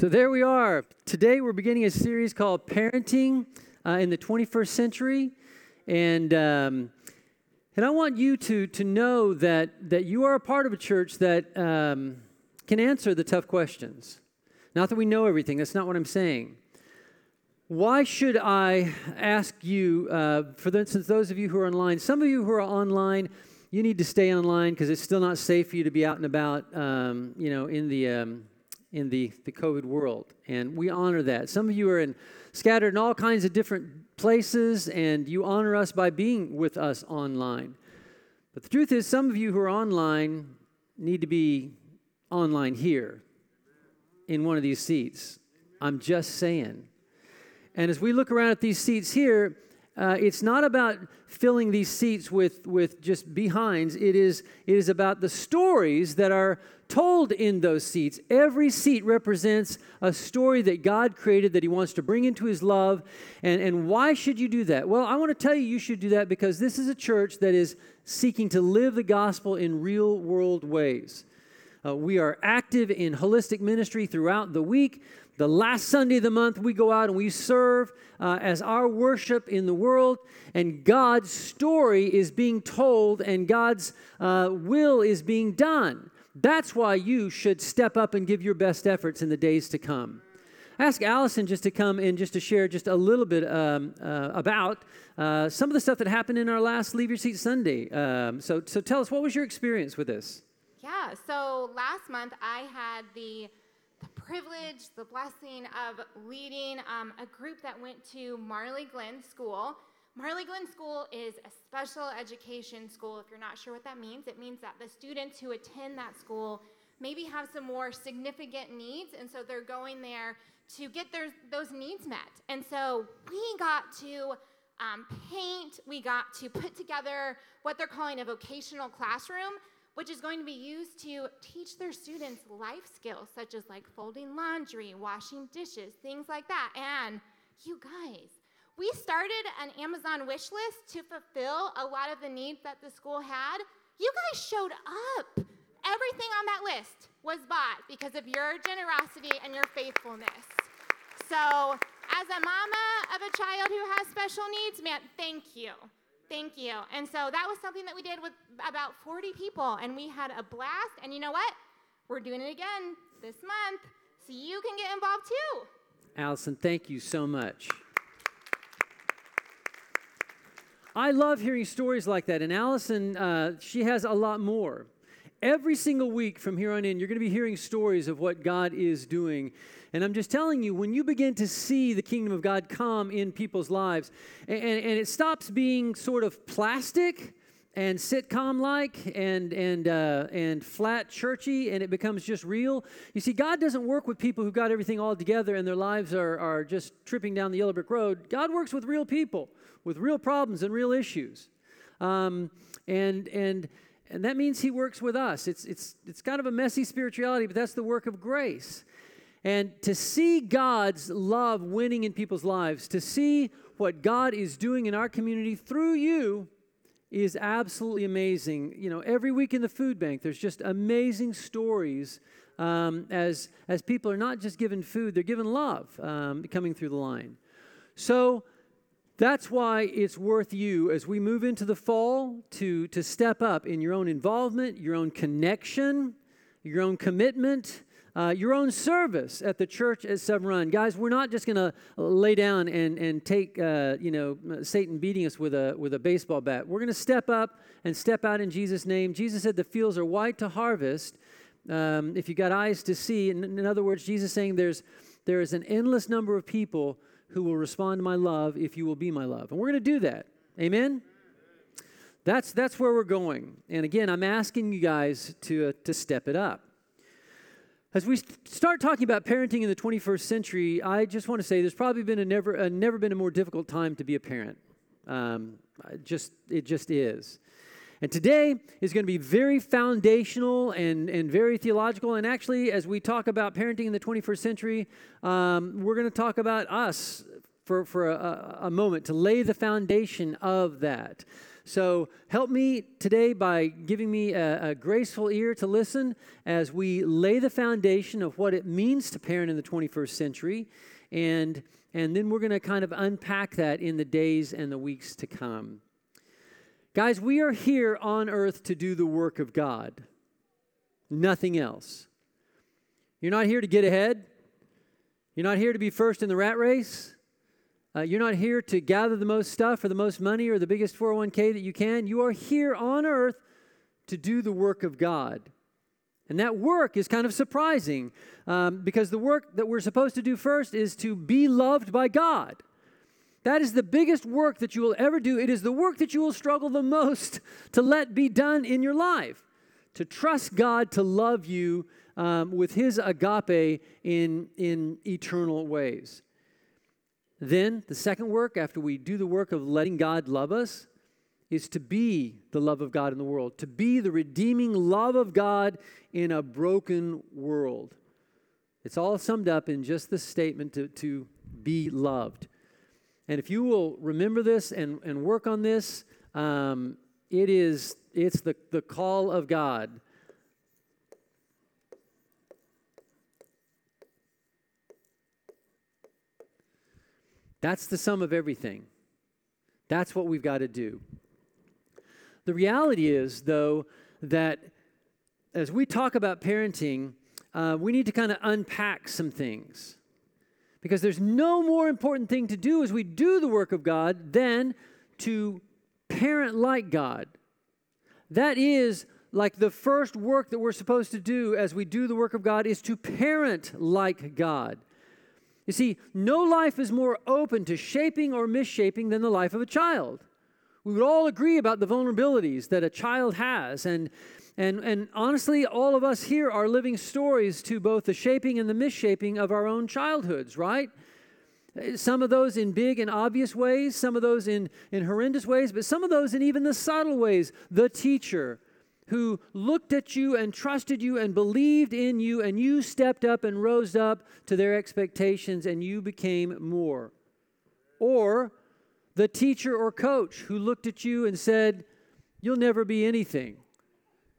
So there we are. Today we're beginning a series called Parenting uh, in the 21st Century. And, um, and I want you to, to know that, that you are a part of a church that um, can answer the tough questions. Not that we know everything, that's not what I'm saying. Why should I ask you, uh, for instance, those of you who are online, some of you who are online, you need to stay online because it's still not safe for you to be out and about, um, you know, in the um, in the, the COVID world. And we honor that. Some of you are in, scattered in all kinds of different places, and you honor us by being with us online. But the truth is, some of you who are online need to be online here in one of these seats. I'm just saying. And as we look around at these seats here, uh, it's not about filling these seats with, with just behinds. It is, it is about the stories that are told in those seats. Every seat represents a story that God created that He wants to bring into His love. And, and why should you do that? Well, I want to tell you, you should do that because this is a church that is seeking to live the gospel in real world ways. Uh, we are active in holistic ministry throughout the week. The last Sunday of the month, we go out and we serve uh, as our worship in the world, and God's story is being told and God's uh, will is being done. That's why you should step up and give your best efforts in the days to come. Ask Allison just to come and just to share just a little bit um, uh, about uh, some of the stuff that happened in our last Leave Your Seat Sunday. Um, so, so tell us, what was your experience with this? Yeah, so last month I had the the privilege, the blessing of leading um, a group that went to Marley Glen School. Marley Glen School is a special education school. If you're not sure what that means, it means that the students who attend that school maybe have some more significant needs, and so they're going there to get their, those needs met. And so we got to um, paint, we got to put together what they're calling a vocational classroom which is going to be used to teach their students life skills such as like folding laundry, washing dishes, things like that. And you guys, we started an Amazon wish list to fulfill a lot of the needs that the school had. You guys showed up. Everything on that list was bought because of your generosity and your faithfulness. So, as a mama of a child who has special needs, man, thank you. Thank you. And so that was something that we did with about 40 people, and we had a blast. And you know what? We're doing it again this month, so you can get involved too. Allison, thank you so much. I love hearing stories like that. And Allison, uh, she has a lot more. Every single week from here on in, you're going to be hearing stories of what God is doing. And I'm just telling you, when you begin to see the kingdom of God come in people's lives, and, and, and it stops being sort of plastic and sitcom like and and uh, and flat churchy and it becomes just real you see god doesn't work with people who got everything all together and their lives are, are just tripping down the yellow brick road god works with real people with real problems and real issues um, and and and that means he works with us. It's, it's, it's kind of a messy spirituality, but that's the work of grace. And to see God's love winning in people's lives, to see what God is doing in our community through you, is absolutely amazing. You know, every week in the food bank, there's just amazing stories um, as, as people are not just given food, they're given love um, coming through the line. So, that's why it's worth you as we move into the fall to, to step up in your own involvement, your own connection, your own commitment, uh, your own service at the church at Severn Run. Guys, we're not just going to lay down and, and take, uh, you know, Satan beating us with a, with a baseball bat. We're going to step up and step out in Jesus' name. Jesus said the fields are white to harvest um, if you got eyes to see. In, in other words, Jesus saying there's, there is an endless number of people who will respond to my love if you will be my love. And we're going to do that. Amen? That's, that's where we're going. And again, I'm asking you guys to, uh, to step it up. As we start talking about parenting in the 21st century, I just want to say there's probably been a never, a never been a more difficult time to be a parent. Um, just, it just is. And today is going to be very foundational and, and very theological. And actually, as we talk about parenting in the 21st century, um, we're going to talk about us for, for a, a moment to lay the foundation of that. So help me today by giving me a, a, graceful ear to listen as we lay the foundation of what it means to parent in the 21st century. And, and then we're going to kind of unpack that in the days and the weeks to come. Guys, we are here on earth to do the work of God, nothing else. You're not here to get ahead. You're not here to be first in the rat race. Uh, you're not here to gather the most stuff or the most money or the biggest 401k that you can. You are here on earth to do the work of God. And that work is kind of surprising um, because the work that we're supposed to do first is to be loved by God. That is the biggest work that you will ever do. It is the work that you will struggle the most to let be done in your life. To trust God to love you um, with His agape in, in eternal ways. Then, the second work, after we do the work of letting God love us, is to be the love of God in the world, to be the redeeming love of God in a broken world. It's all summed up in just the statement to, to be loved. And if you will remember this and, and work on this, um, it is it's the, the call of God That's the sum of everything. That's what we've got to do. The reality is, though, that as we talk about parenting, uh, we need to kind of unpack some things. Because there's no more important thing to do as we do the work of God than to parent like God. That is like the first work that we're supposed to do as we do the work of God is to parent like God. You see, no life is more open to shaping or misshaping than the life of a child. We would all agree about the vulnerabilities that a child has. And, and, and honestly, all of us here are living stories to both the shaping and the misshaping of our own childhoods, right? Some of those in big and obvious ways, some of those in, in horrendous ways, but some of those in even the subtle ways. The teacher, who looked at you and trusted you and believed in you, and you stepped up and rose up to their expectations and you became more. Or the teacher or coach who looked at you and said, You'll never be anything.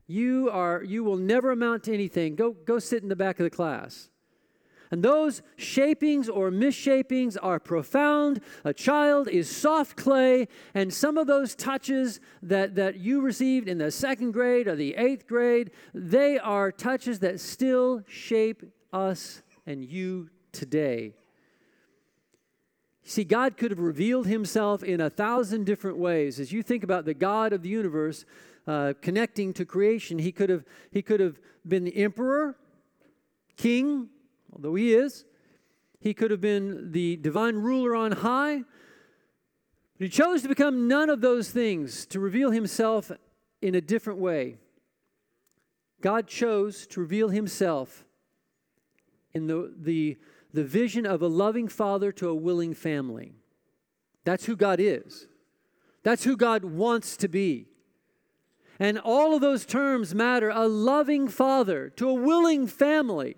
You, are, you will never amount to anything. Go, go sit in the back of the class. And those shapings or misshapings are profound. A child is soft clay, and some of those touches that, that you received in the second grade or the eighth grade, they are touches that still shape us and you today. See, God could have revealed himself in a thousand different ways. As you think about the God of the universe uh, connecting to creation, he could, have, he could have been the emperor, king, although he is. He could have been the divine ruler on high. But he chose to become none of those things, to reveal himself in a different way. God chose to reveal himself in the, the, the vision of a loving father to a willing family. That's who God is. That's who God wants to be. And all of those terms matter a loving father to a willing family.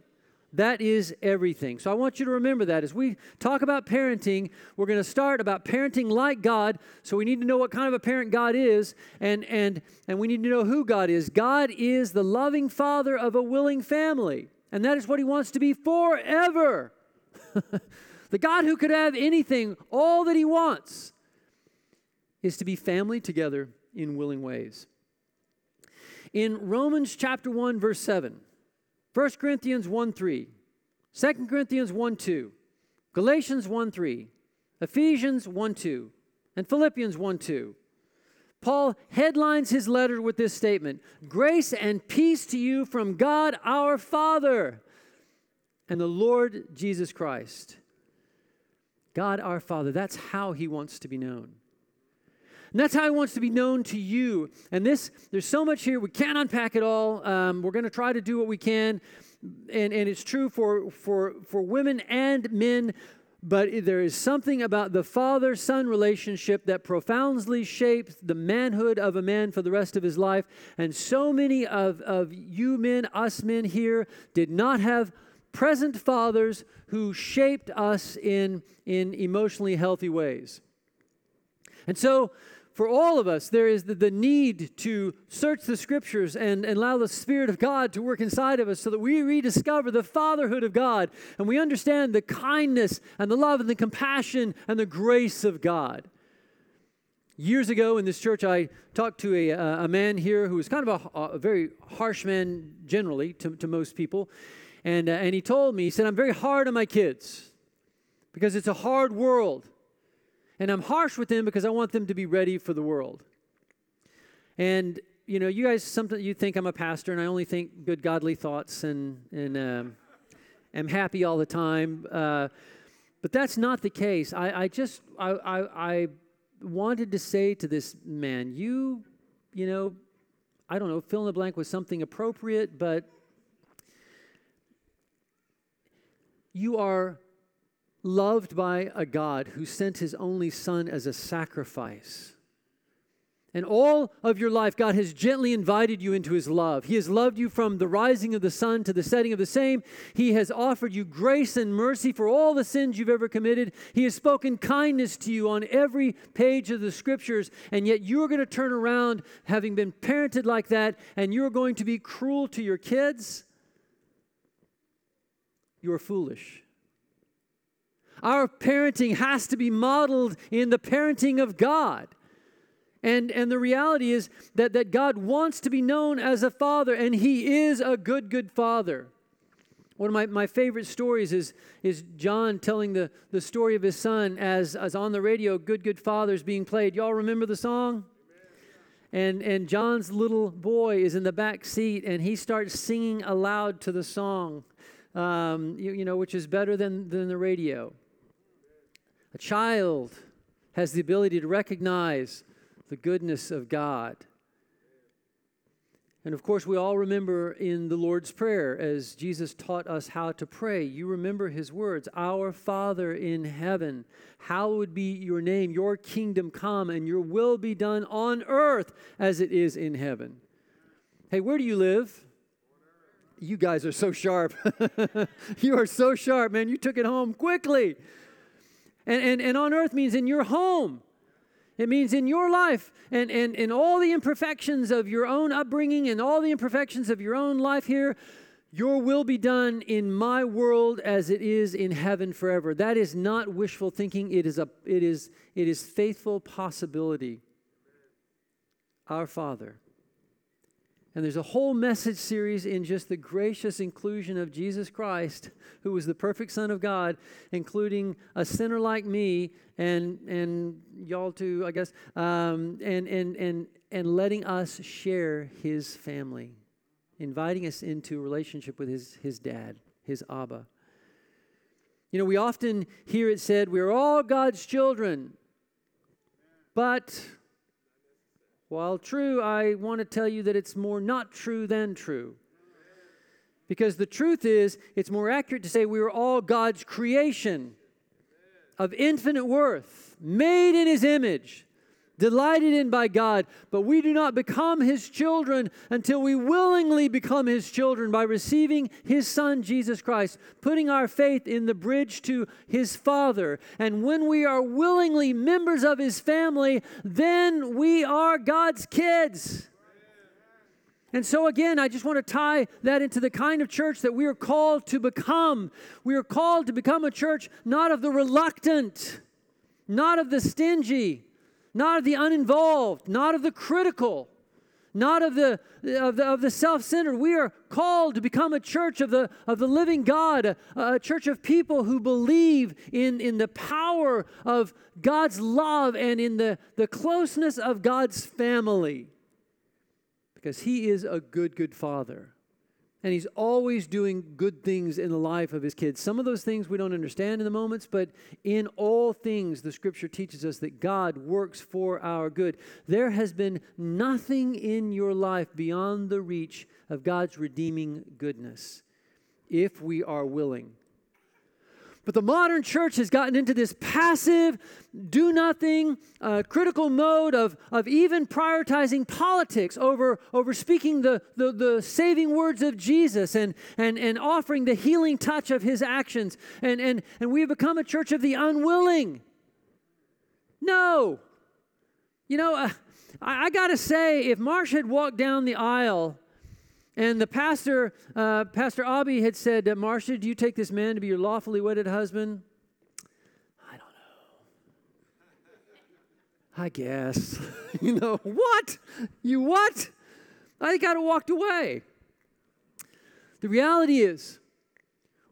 That is everything. So I want you to remember that. As we talk about parenting, we're going to start about parenting like God. So we need to know what kind of a parent God is, and, and, and we need to know who God is. God is the loving father of a willing family, and that is what He wants to be forever. the God who could have anything, all that He wants, is to be family together in willing ways. In Romans chapter 1, verse 7, 1 Corinthians 1 3, 2 Corinthians 1 2, Galatians 1 3, Ephesians 1 2, and Philippians 1 2. Paul headlines his letter with this statement Grace and peace to you from God our Father and the Lord Jesus Christ. God our Father, that's how he wants to be known. And that's how he wants to be known to you. And this, there's so much here. We can't unpack it all. Um, we're going to try to do what we can. And, and it's true for, for, for women and men. But there is something about the father son relationship that profoundly shapes the manhood of a man for the rest of his life. And so many of, of you men, us men here, did not have present fathers who shaped us in, in emotionally healthy ways. And so for all of us, there is the, the need to search the scriptures and, and allow the Spirit of God to work inside of us so that we rediscover the fatherhood of God and we understand the kindness and the love and the compassion and the grace of God. Years ago in this church, I talked to a, a man here who was kind of a, a very harsh man generally to, to most people. And, uh, and he told me, he said, I'm very hard on my kids because it's a hard world. And I'm harsh with them because I want them to be ready for the world. And, you know, you guys, something you think I'm a pastor and I only think good, godly thoughts and, and um, am happy all the time. Uh, but that's not the case. I, I just, I, I, I wanted to say to this man, you, you know, I don't know, fill in the blank with something appropriate, but you are loved by a God who sent his only son as a sacrifice. And all of your life, God has gently invited you into His love. He has loved you from the rising of the sun to the setting of the same. He has offered you grace and mercy for all the sins you've ever committed. He has spoken kindness to you on every page of the scriptures. And yet you're going to turn around, having been parented like that, and you're going to be cruel to your kids. You're foolish. Our parenting has to be modeled in the parenting of God. And, and the reality is that, that God wants to be known as a father, and He is a good, good father. One of my, my favorite stories is, is John telling the, the story of his son as, as on the radio, Good, Good Fathers being played. Y'all remember the song? And, and John's little boy is in the back seat, and he starts singing aloud to the song, um, you, you know, which is better than, than the radio. A child has the ability to recognize the goodness of God. And of course, we all remember in the Lord's Prayer, as Jesus taught us how to pray, you remember his words Our Father in heaven, hallowed be your name, your kingdom come, and your will be done on earth as it is in heaven. Hey, where do you live? You guys are so sharp. you are so sharp, man. You took it home quickly. And, and, and on earth means in your home. It means in your life and, and, and all the imperfections of your own upbringing and all the imperfections of your own life here, your will be done in my world as it is in heaven forever. That is not wishful thinking, it is, a, it is, it is faithful possibility. Our Father and there's a whole message series in just the gracious inclusion of Jesus Christ, who was the perfect Son of God, including a sinner like me and and y'all too, I guess, um, and and and and letting us share His family, inviting us into a relationship with His His Dad, His Abba. You know, we often hear it said, "We're all God's children," but while true, I want to tell you that it's more not true than true. Because the truth is, it's more accurate to say we are all God's creation of infinite worth, made in His image delighted in by God, but we do not become His children until we willingly become His children by receiving His Son, Jesus Christ, putting our faith in the bridge to His Father. And when we are willingly members of His family, then we are God's kids. And so, again, I just want to tie that into the kind of church that we are called to become. We are called to become a church not of the reluctant, not of the stingy, not of the uninvolved, not of the critical, not of the, of the, of the self-centered. We are called to become a church of the, of the living God, a, a church of people who believe in, in the power of God's love and in the, the closeness of God's family. Because he is a good, good father and he's always doing good things in the life of his kids. Some of those things we don't understand in the moments, but in all things, the scripture teaches us that God works for our good. There has been nothing in your life beyond the reach of God's redeeming goodness if we are willing. But the modern church has gotten into this passive, do nothing, uh, critical mode of, of even prioritizing politics over, over speaking the, the, the saving words of Jesus and, and, and offering the healing touch of his actions. And, and, and we have become a church of the unwilling. No. You know, uh, I, I got to say, if Marsh had walked down the aisle and the pastor, uh, Pastor Abby, had said, Marcia, do you take this man to be your lawfully wedded husband? I don't know. I guess. you know, what? You what? I have walked away. The reality is,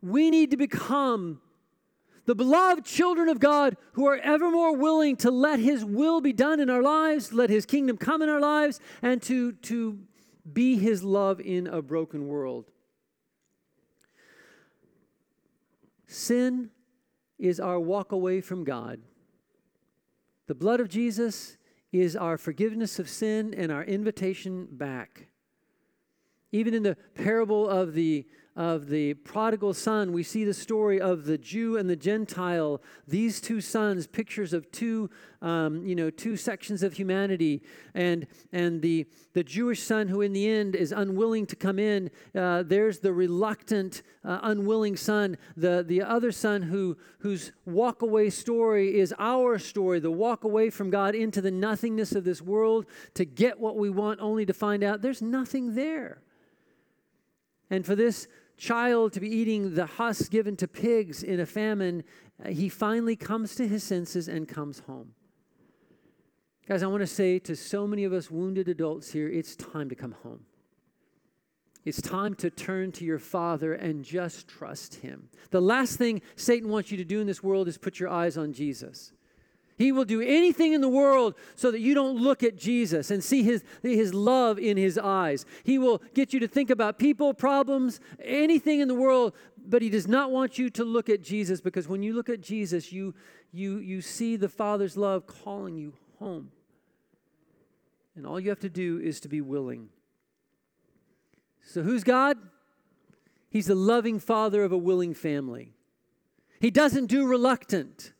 we need to become the beloved children of God who are ever more willing to let His will be done in our lives, let His kingdom come in our lives, and to, to be His love in a broken world. Sin is our walk away from God. The blood of Jesus is our forgiveness of sin and our invitation back. Even in the parable of the of the prodigal son, we see the story of the Jew and the Gentile. These two sons, pictures of two, um, you know, two sections of humanity, and and the the Jewish son who, in the end, is unwilling to come in. Uh, there's the reluctant, uh, unwilling son. The the other son who whose walk away story is our story. The walk away from God into the nothingness of this world to get what we want, only to find out there's nothing there. And for this child to be eating the husks given to pigs in a famine, uh, he finally comes to his senses and comes home. Guys, I want to say to so many of us wounded adults here, it's time to come home. It's time to turn to your Father and just trust Him. The last thing Satan wants you to do in this world is put your eyes on Jesus. He will do anything in the world so that you don't look at Jesus and see his, his love in his eyes. He will get you to think about people, problems, anything in the world, but he does not want you to look at Jesus because when you look at Jesus, you, you, you see the Father's love calling you home. And all you have to do is to be willing. So, who's God? He's the loving father of a willing family. He doesn't do reluctant.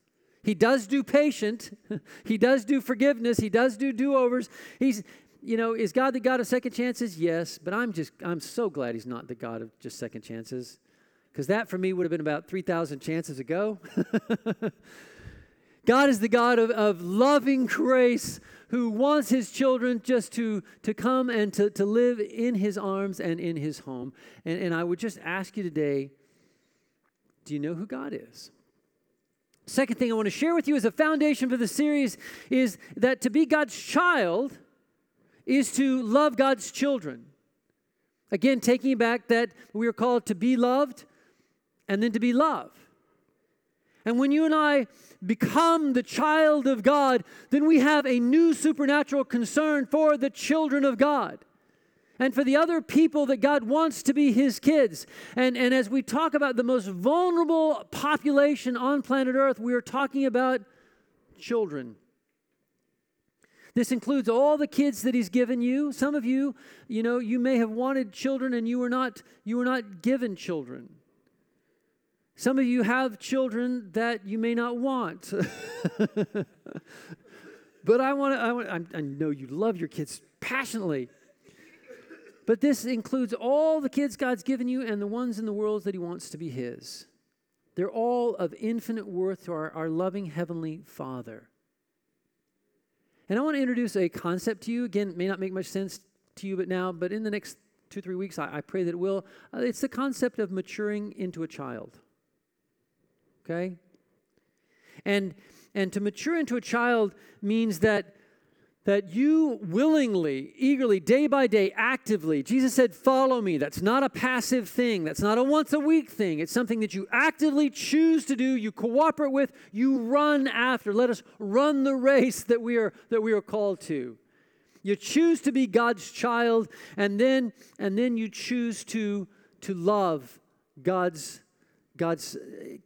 He does do patient. he does do forgiveness. He does do do-overs. He's, you know, is God the God of second chances? Yes, but I'm just, I'm so glad he's not the God of just second chances. Because that for me would have been about 3,000 chances ago. God is the God of, of loving grace who wants his children just to, to come and to, to live in his arms and in his home. And, and I would just ask you today do you know who God is? Second thing I want to share with you as a foundation for the series is that to be God's child is to love God's children. Again, taking back that we are called to be loved and then to be loved. And when you and I become the child of God, then we have a new supernatural concern for the children of God and for the other people that God wants to be his kids. And, and as we talk about the most vulnerable population on planet Earth, we are talking about children. This includes all the kids that he's given you. Some of you, you know, you may have wanted children and you were not you were not given children. Some of you have children that you may not want. but I want to I, want, I know you love your kids passionately. But this includes all the kids God's given you and the ones in the world that He wants to be His. They're all of infinite worth to our, our loving Heavenly Father. And I want to introduce a concept to you. Again, it may not make much sense to you but now, but in the next two, three weeks, I, I pray that it will. Uh, it's the concept of maturing into a child. Okay? And and to mature into a child means that that you willingly, eagerly, day by day, actively, Jesus said, Follow me. That's not a passive thing. That's not a once a week thing. It's something that you actively choose to do, you cooperate with, you run after. Let us run the race that we are, that we are called to. You choose to be God's child, and then, and then you choose to, to love God's, God's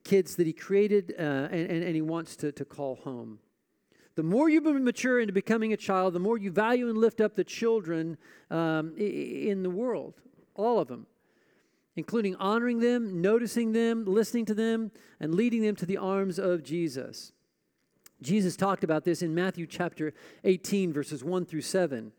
kids that He created uh, and, and, and He wants to, to call home. The more you mature into becoming a child, the more you value and lift up the children um, in the world, all of them, including honoring them, noticing them, listening to them, and leading them to the arms of Jesus. Jesus talked about this in Matthew chapter 18, verses 1 through 7.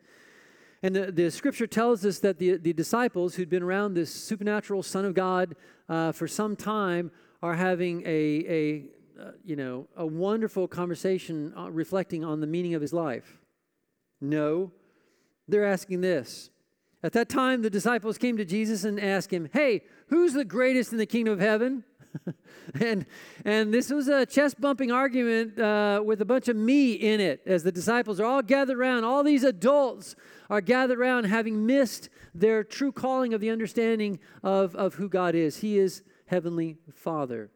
And the, the scripture tells us that the, the disciples who'd been around this supernatural Son of God uh, for some time are having a, a uh, you know, a wonderful conversation uh, reflecting on the meaning of his life. No, they're asking this. At that time, the disciples came to Jesus and asked him, Hey, who's the greatest in the kingdom of heaven? and, and this was a chest bumping argument uh, with a bunch of me in it as the disciples are all gathered around. All these adults are gathered around having missed their true calling of the understanding of, of who God is. He is Heavenly Father.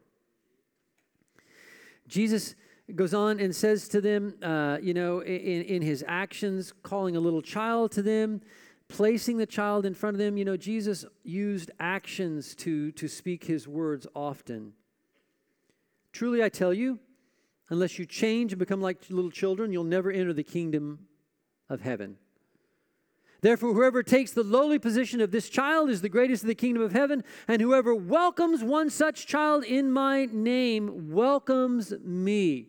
Jesus goes on and says to them, uh, you know, in, in his actions, calling a little child to them, placing the child in front of them. You know, Jesus used actions to, to speak his words often. Truly, I tell you, unless you change and become like little children, you'll never enter the kingdom of heaven. Therefore, whoever takes the lowly position of this child is the greatest of the kingdom of heaven, and whoever welcomes one such child in my name welcomes me.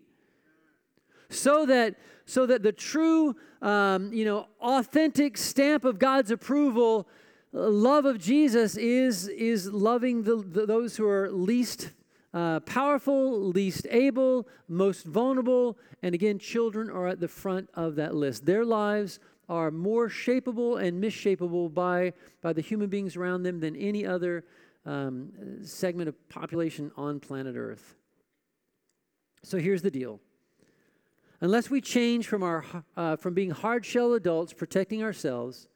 So that, so that the true, um, you know, authentic stamp of God's approval, uh, love of Jesus is, is loving the, the those who are least uh, powerful, least able, most vulnerable, and again, children are at the front of that list. Their lives are more shapeable and misshapeable by, by the human beings around them than any other um, segment of population on planet Earth. So here's the deal. Unless we change from, our, uh, from being hard shell adults protecting ourselves,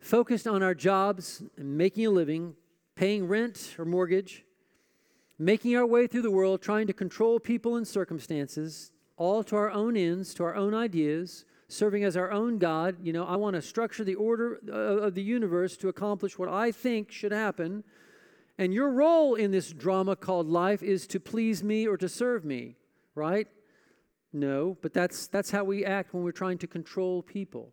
focused on our jobs and making a living, paying rent or mortgage, making our way through the world, trying to control people and circumstances, all to our own ends, to our own ideas, serving as our own God. You know, I want to structure the order uh, of the universe to accomplish what I think should happen. And your role in this drama called life is to please me or to serve me, right? No, but that's, that's how we act when we're trying to control people.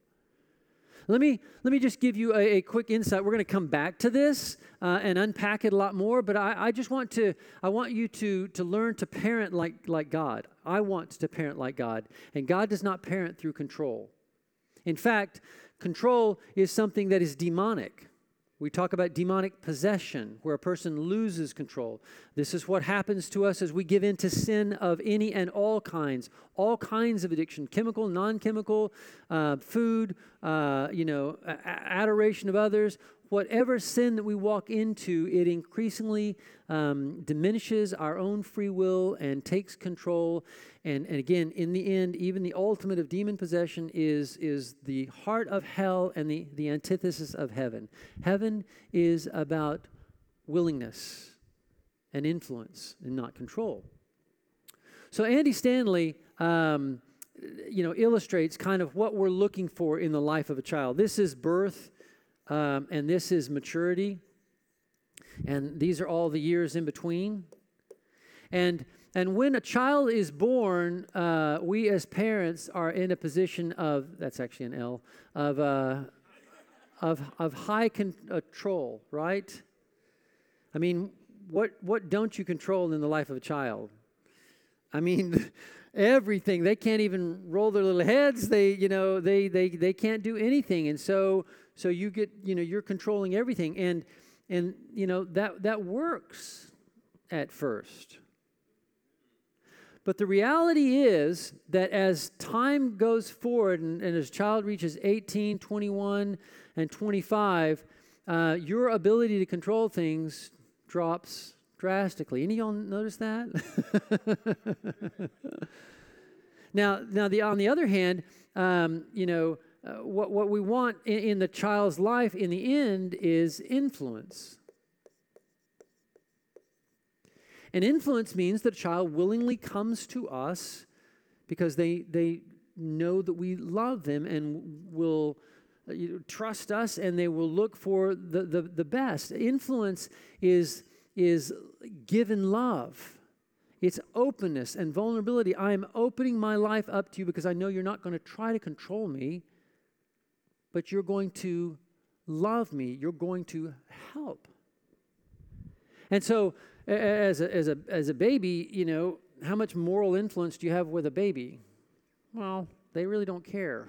Let me, let me just give you a, a quick insight. We're going to come back to this uh, and unpack it a lot more, but I, I just want to I want you to, to learn to parent like, like God. I want to parent like God, and God does not parent through control. In fact, control is something that is demonic. We talk about demonic possession, where a person loses control. This is what happens to us as we give in to sin of any and all kinds, all kinds of addiction chemical, non chemical, uh, food, uh, you know, adoration of others, whatever sin that we walk into, it increasingly um, diminishes our own free will and takes control. And, and again, in the end, even the ultimate of demon possession is, is the heart of hell and the, the antithesis of heaven. Heaven is about willingness and influence and not control. So Andy Stanley, um, you know, illustrates kind of what we're looking for in the life of a child. This is birth um, and this is maturity. And these are all the years in between. And, and when a child is born, uh, we as parents are in a position of, that's actually an L, of, uh, of, of high control, right? I mean, what, what don't you control in the life of a child? I mean, everything. They can't even roll their little heads. They, you know, they, they, they can't do anything. And so so you get, you know, you're controlling everything. And and you know that that works at first. But the reality is that as time goes forward and, and as child reaches 18, 21, and 25, uh, your ability to control things drops drastically. Any of y'all notice that? now, now the, on the other hand, um, you know, uh, what, what we want in, in the child's life in the end is influence. And influence means that a child willingly comes to us because they, they know that we love them and will uh, you know, trust us and they will look for the, the, the best. Influence is, is given love. It's openness and vulnerability. I am opening my life up to you because I know you're not going to try to control me but you're going to love me. You're going to help. And so, as a, as a, as a baby, you know, how much moral influence do you have with a baby? Well, they really don't care.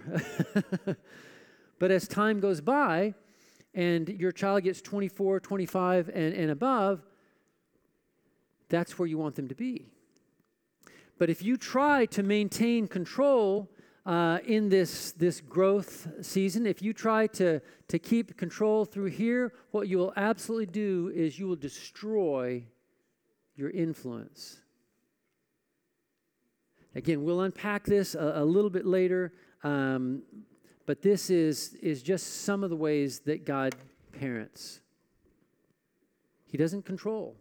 but as time goes by and your child gets 24, 25, and, and above, that's where you want them to be. But if you try to maintain control uh, in this, this growth season, if you try to, to keep control through here, what you will absolutely do is you will destroy your influence. Again, we'll unpack this a, a little bit later, um, but this is, is just some of the ways that God parents. He doesn't control,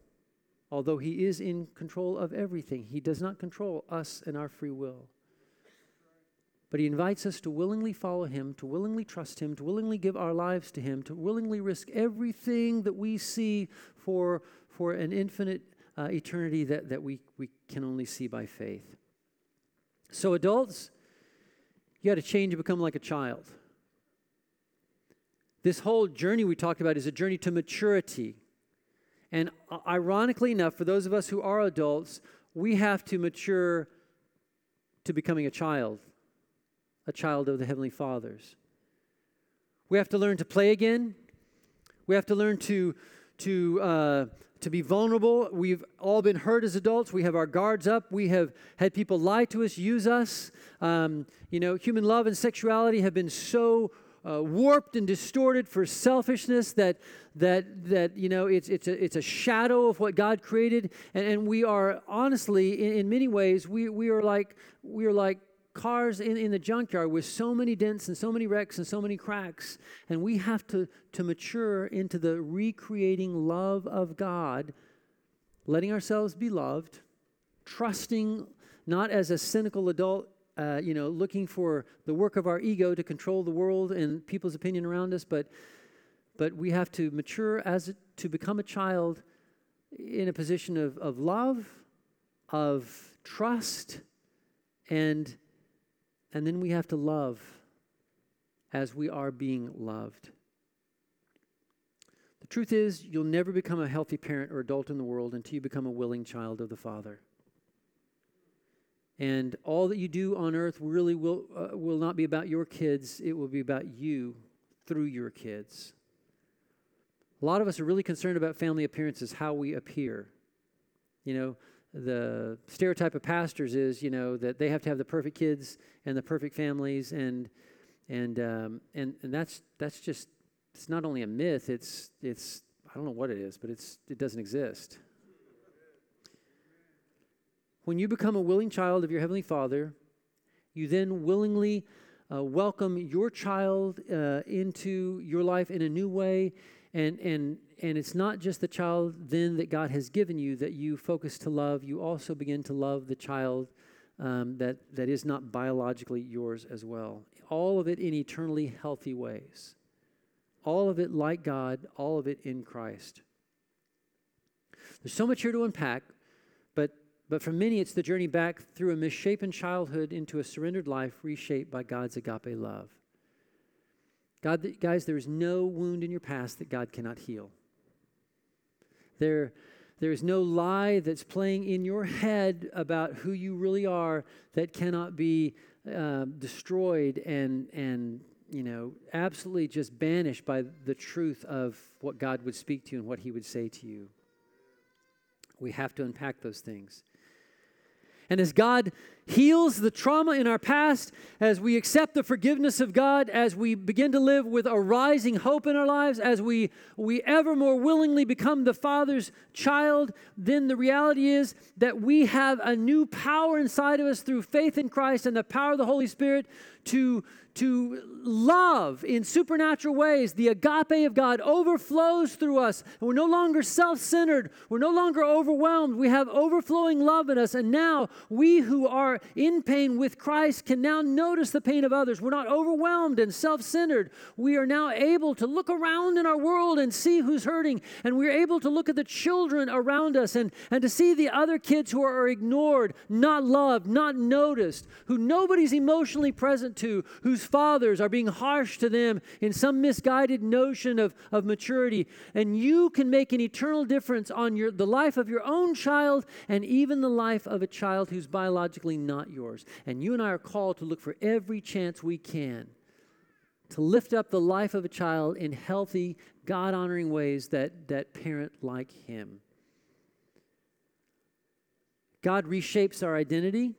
although He is in control of everything. He does not control us and our free will. But He invites us to willingly follow Him, to willingly trust Him, to willingly give our lives to Him, to willingly risk everything that we see for, for an infinite uh, eternity that, that we, we can only see by faith. So, adults, you got to change and become like a child. This whole journey we talked about is a journey to maturity. And uh, ironically enough, for those of us who are adults, we have to mature to becoming a child, a child of the Heavenly Fathers. We have to learn to play again. We have to learn to, to uh, to be vulnerable. We've all been hurt as adults. We have our guards up. We have had people lie to us, use us. Um, you know, human love and sexuality have been so uh, warped and distorted for selfishness that that that you know it's it's a it's a shadow of what God created, and, and we are honestly in, in many ways we we are like we are like cars in, in the junkyard with so many dents and so many wrecks and so many cracks. And we have to, to mature into the recreating love of God, letting ourselves be loved, trusting not as a cynical adult, uh, you know, looking for the work of our ego to control the world and people's opinion around us, but, but we have to mature as to become a child in a position of, of love, of trust, and and then we have to love as we are being loved. The truth is, you'll never become a healthy parent or adult in the world until you become a willing child of the Father. And all that you do on earth really will, uh, will not be about your kids, it will be about you through your kids. A lot of us are really concerned about family appearances, how we appear. You know, the stereotype of pastors is, you know, that they have to have the perfect kids and the perfect families, and and um, and and that's that's just it's not only a myth. It's it's I don't know what it is, but it's it doesn't exist. When you become a willing child of your heavenly Father, you then willingly uh, welcome your child uh, into your life in a new way and and and it's not just the child then that God has given you that you focus to love. You also begin to love the child um, that that is not biologically yours as well. All of it in eternally healthy ways. All of it like God. All of it in Christ. There's so much here to unpack, but for many, it's the journey back through a misshapen childhood into a surrendered life reshaped by God's agape love. God, guys, there is no wound in your past that God cannot heal. There, there is no lie that's playing in your head about who you really are that cannot be uh, destroyed and, and, you know, absolutely just banished by the truth of what God would speak to you and what He would say to you. We have to unpack those things. And as God heals the trauma in our past, as we accept the forgiveness of God, as we begin to live with a rising hope in our lives, as we, we ever more willingly become the Father's child, then the reality is that we have a new power inside of us through faith in Christ and the power of the Holy Spirit to, to love in supernatural ways. The agape of God overflows through us. And we're no longer self centered. We're no longer overwhelmed. We have overflowing love in us. And now we who are in pain with Christ can now notice the pain of others. We're not overwhelmed and self centered. We are now able to look around in our world and see who's hurting. And we're able to look at the children around us and, and to see the other kids who are ignored, not loved, not noticed, who nobody's emotionally present to, whose fathers are being harsh to them in some misguided notion of, of maturity. And you can make an eternal difference on your, the life of your own child and even the life of a child who's biologically not yours. And you and I are called to look for every chance we can to lift up the life of a child in healthy, God honoring ways that, that parent like him. God reshapes our identity.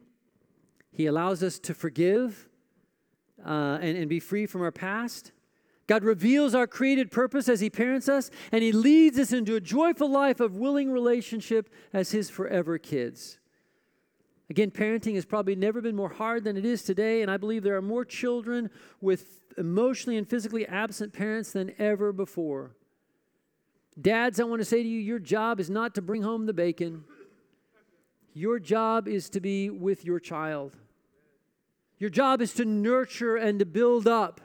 He allows us to forgive uh, and, and be free from our past. God reveals our created purpose as He parents us, and He leads us into a joyful life of willing relationship as His forever kids. Again, parenting has probably never been more hard than it is today, and I believe there are more children with emotionally and physically absent parents than ever before. Dads, I want to say to you, your job is not to bring home the bacon. Your job is to be with your child. Your job is to nurture and to build up.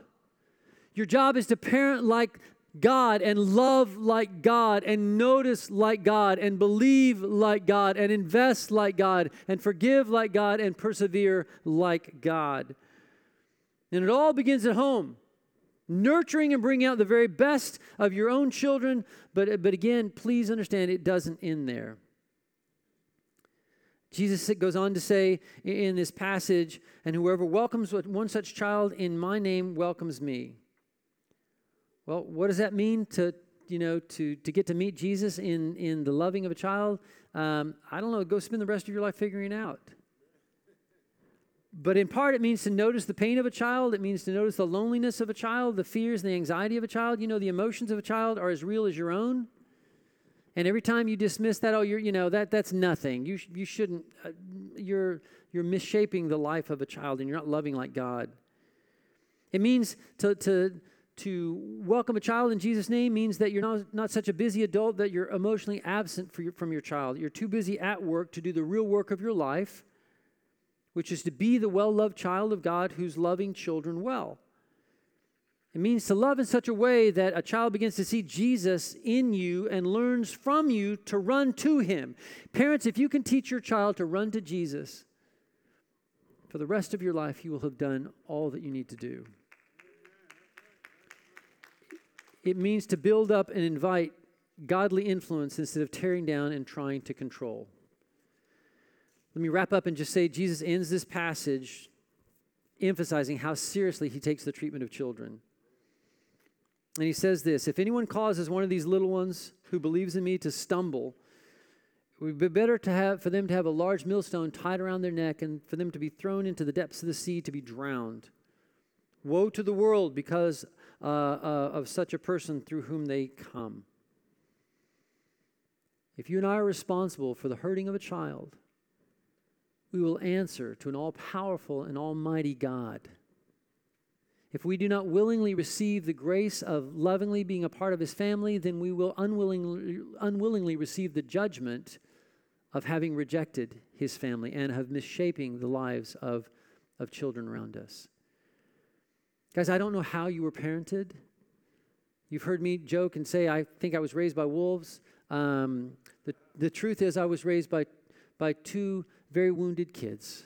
Your job is to parent like God and love like God and notice like God and believe like God and invest like God and forgive like God and persevere like God. And it all begins at home. Nurturing and bringing out the very best of your own children, but, but again, please understand it doesn't end there. Jesus goes on to say in this passage, and whoever welcomes one such child in my name welcomes me. Well, what does that mean to, you know, to, to get to meet Jesus in, in the loving of a child? Um, I don't know. Go spend the rest of your life figuring out. But in part, it means to notice the pain of a child. It means to notice the loneliness of a child, the fears and the anxiety of a child. You know, the emotions of a child are as real as your own. And every time you dismiss that, oh, you're, you know, that, that's nothing. You, you shouldn't, uh, you're, you're misshaping the life of a child and you're not loving like God. It means to, to, to welcome a child in Jesus' name means that you're not, not such a busy adult that you're emotionally absent your, from your child. You're too busy at work to do the real work of your life, which is to be the well loved child of God who's loving children well. It means to love in such a way that a child begins to see Jesus in you and learns from you to run to him. Parents, if you can teach your child to run to Jesus, for the rest of your life, you will have done all that you need to do. It means to build up and invite godly influence instead of tearing down and trying to control. Let me wrap up and just say Jesus ends this passage emphasizing how seriously he takes the treatment of children. And he says this If anyone causes one of these little ones who believes in me to stumble, it would be better to have, for them to have a large millstone tied around their neck and for them to be thrown into the depths of the sea to be drowned. Woe to the world because uh, uh, of such a person through whom they come. If you and I are responsible for the hurting of a child, we will answer to an all powerful and almighty God. If we do not willingly receive the grace of lovingly being a part of his family, then we will unwillingly, unwillingly receive the judgment of having rejected his family and of misshaping the lives of, of children around us. Guys, I don't know how you were parented. You've heard me joke and say, I think I was raised by wolves. Um, the, the truth is, I was raised by, by two very wounded kids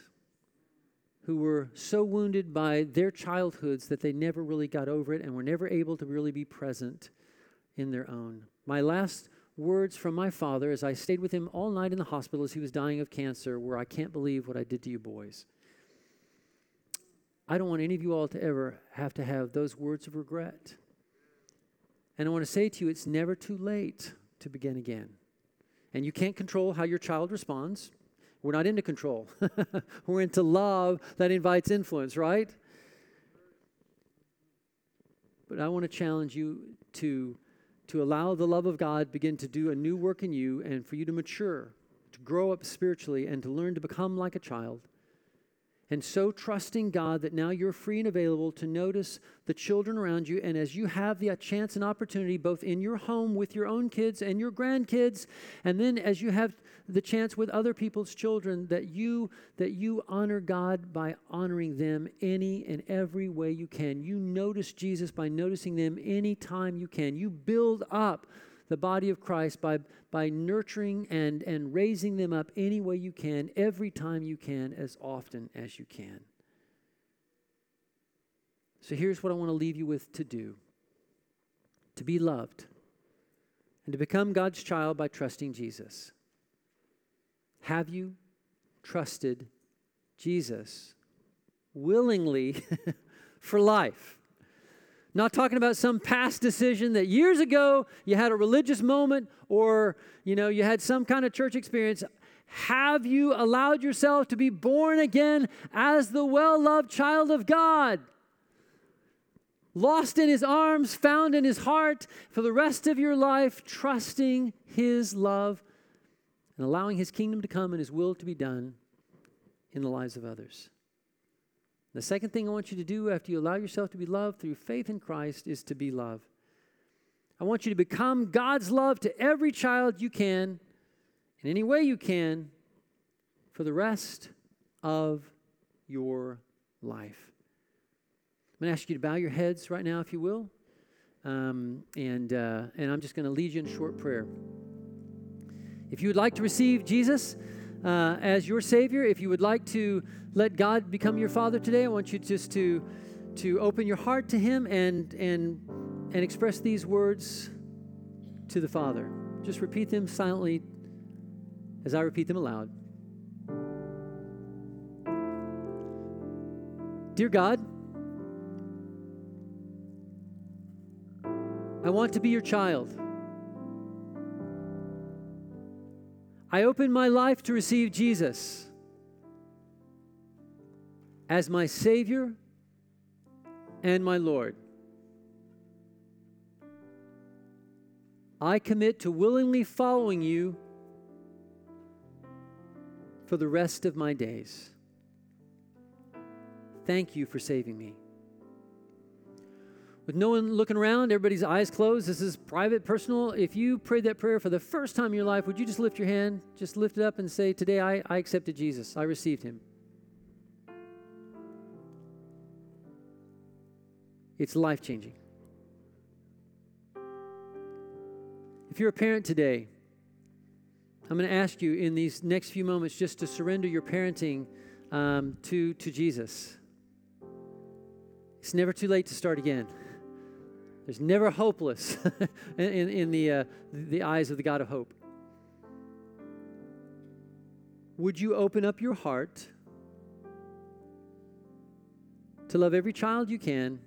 who were so wounded by their childhoods that they never really got over it and were never able to really be present in their own. My last words from my father as I stayed with him all night in the hospital as he was dying of cancer were, I can't believe what I did to you boys. I don't want any of you all to ever have to have those words of regret. And I want to say to you, it's never too late to begin again. And you can't control how your child responds. We're not into control. We're into love that invites influence, right? But I want to challenge you to, to allow the love of God begin to do a new work in you and for you to mature, to grow up spiritually, and to learn to become like a child and so trusting God that now you're free and available to notice the children around you. And as you have the chance and opportunity, both in your home with your own kids and your grandkids, and then as you have the chance with other people's children, that you that you honor God by honoring them any and every way you can. You notice Jesus by noticing them anytime you can. You build up the body of Christ by, by nurturing and, and raising them up any way you can, every time you can, as often as you can. So here's what I want to leave you with to do to be loved and to become God's child by trusting Jesus. Have you trusted Jesus willingly for life? Not talking about some past decision that years ago you had a religious moment or you know you had some kind of church experience. Have you allowed yourself to be born again as the well-loved child of God? lost in his arms, found in his heart for the rest of your life, trusting his love and allowing his kingdom to come and his will to be done in the lives of others. The second thing I want you to do after you allow yourself to be loved through faith in Christ is to be love. I want you to become God's love to every child you can, in any way you can, for the rest of your life. I'm going to ask you to bow your heads right now, if you will. Um, and, uh, and I'm just going to lead you in short prayer. If you would like to receive Jesus uh, as your Savior, if you would like to let God become your Father today, I want you just to, to open your heart to Him and, and, and express these words to the Father. Just repeat them silently as I repeat them aloud. Dear God, I want to be your child. I open my life to receive Jesus as my Savior and my Lord. I commit to willingly following you for the rest of my days. Thank you for saving me. With no one looking around, everybody's eyes closed, this is private, personal. If you prayed that prayer for the first time in your life, would you just lift your hand? Just lift it up and say, Today I, I accepted Jesus, I received him. It's life changing. If you're a parent today, I'm going to ask you in these next few moments just to surrender your parenting um, to, to Jesus. It's never too late to start again. There's never hopeless in, in the, uh, the eyes of the God of hope. Would you open up your heart to love every child you can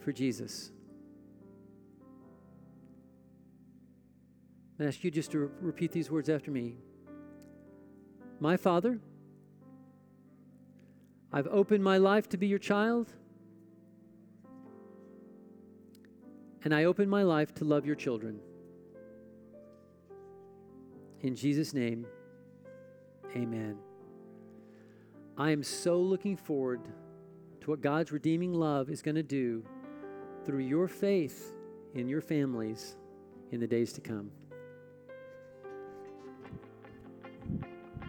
for Jesus? I ask you just to re- repeat these words after me. My Father, I've opened my life to be your child. And I open my life to love your children. In Jesus' name, amen. I am so looking forward to what God's redeeming love is going to do through your faith in your families in the days to come.